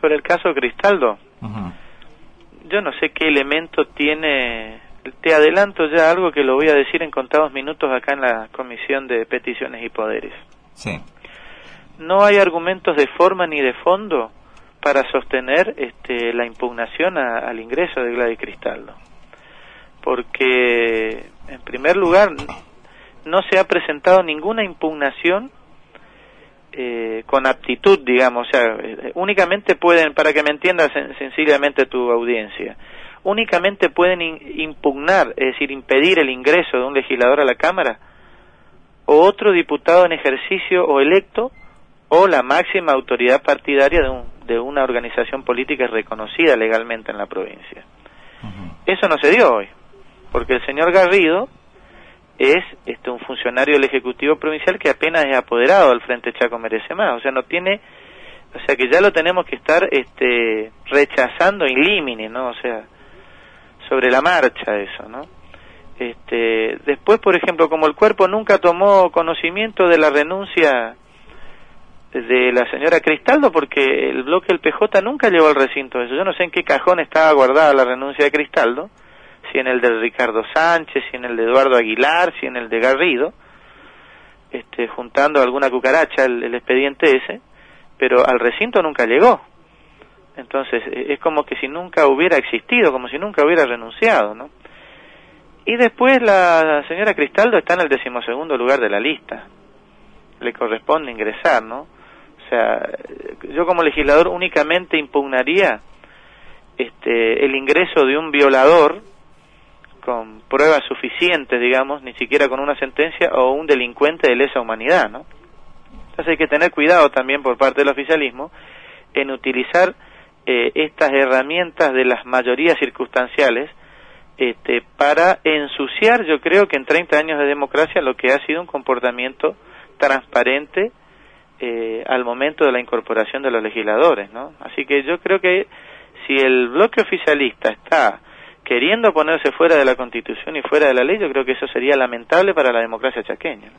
Sobre el caso Cristaldo, yo no sé qué elemento tiene, te adelanto ya algo que lo voy a decir en contados minutos acá en la Comisión de Peticiones y Poderes. Sí. No hay argumentos de forma ni de fondo para sostener este, la impugnación al ingreso de Gladys Cristaldo. Porque, en primer lugar, no se ha presentado ninguna impugnación eh, con aptitud, digamos, o sea, eh, únicamente pueden, para que me entiendas sencillamente tu audiencia, únicamente pueden impugnar, es decir, impedir el ingreso de un legislador a la Cámara o otro diputado en ejercicio o electo o la máxima autoridad partidaria de, un, de una organización política reconocida legalmente en la provincia. Eso no se dio hoy, porque el señor Garrido es este un funcionario del Ejecutivo Provincial que apenas es apoderado del Frente Chaco Merece Más, o sea, no tiene, o sea que ya lo tenemos que estar este rechazando in limine, ¿no? O sea, sobre la marcha eso, ¿no? Este, después, por ejemplo, como el cuerpo nunca tomó conocimiento de la renuncia de la señora Cristaldo, porque el bloque del PJ nunca llegó al recinto eso. Yo no sé en qué cajón estaba guardada la renuncia de Cristaldo, si en el de Ricardo Sánchez, si en el de Eduardo Aguilar, si en el de Garrido, este, juntando alguna cucaracha el, expediente ese, pero al recinto nunca llegó. Entonces, e, es como que si nunca hubiera existido, como si nunca hubiera renunciado, ¿no? Y después la señora Cristaldo está en el decimosegundo lugar de la lista. Le corresponde ingresar, ¿no? O sea, yo como legislador únicamente impugnaría este, el ingreso de un violador con pruebas suficientes, digamos, ni siquiera con una sentencia o un delincuente de lesa humanidad, ¿no? Entonces hay que tener cuidado también por parte del oficialismo en utilizar eh, estas herramientas de las mayorías circunstanciales este, para ensuciar, yo creo que en 30 años de democracia, lo que ha sido un comportamiento transparente eh, al momento de la incorporación de los legisladores, ¿no? Así que yo creo que si el bloque oficialista está queriendo ponerse fuera de la Constitución y fuera de la ley, yo creo que eso sería lamentable para la democracia chaqueña.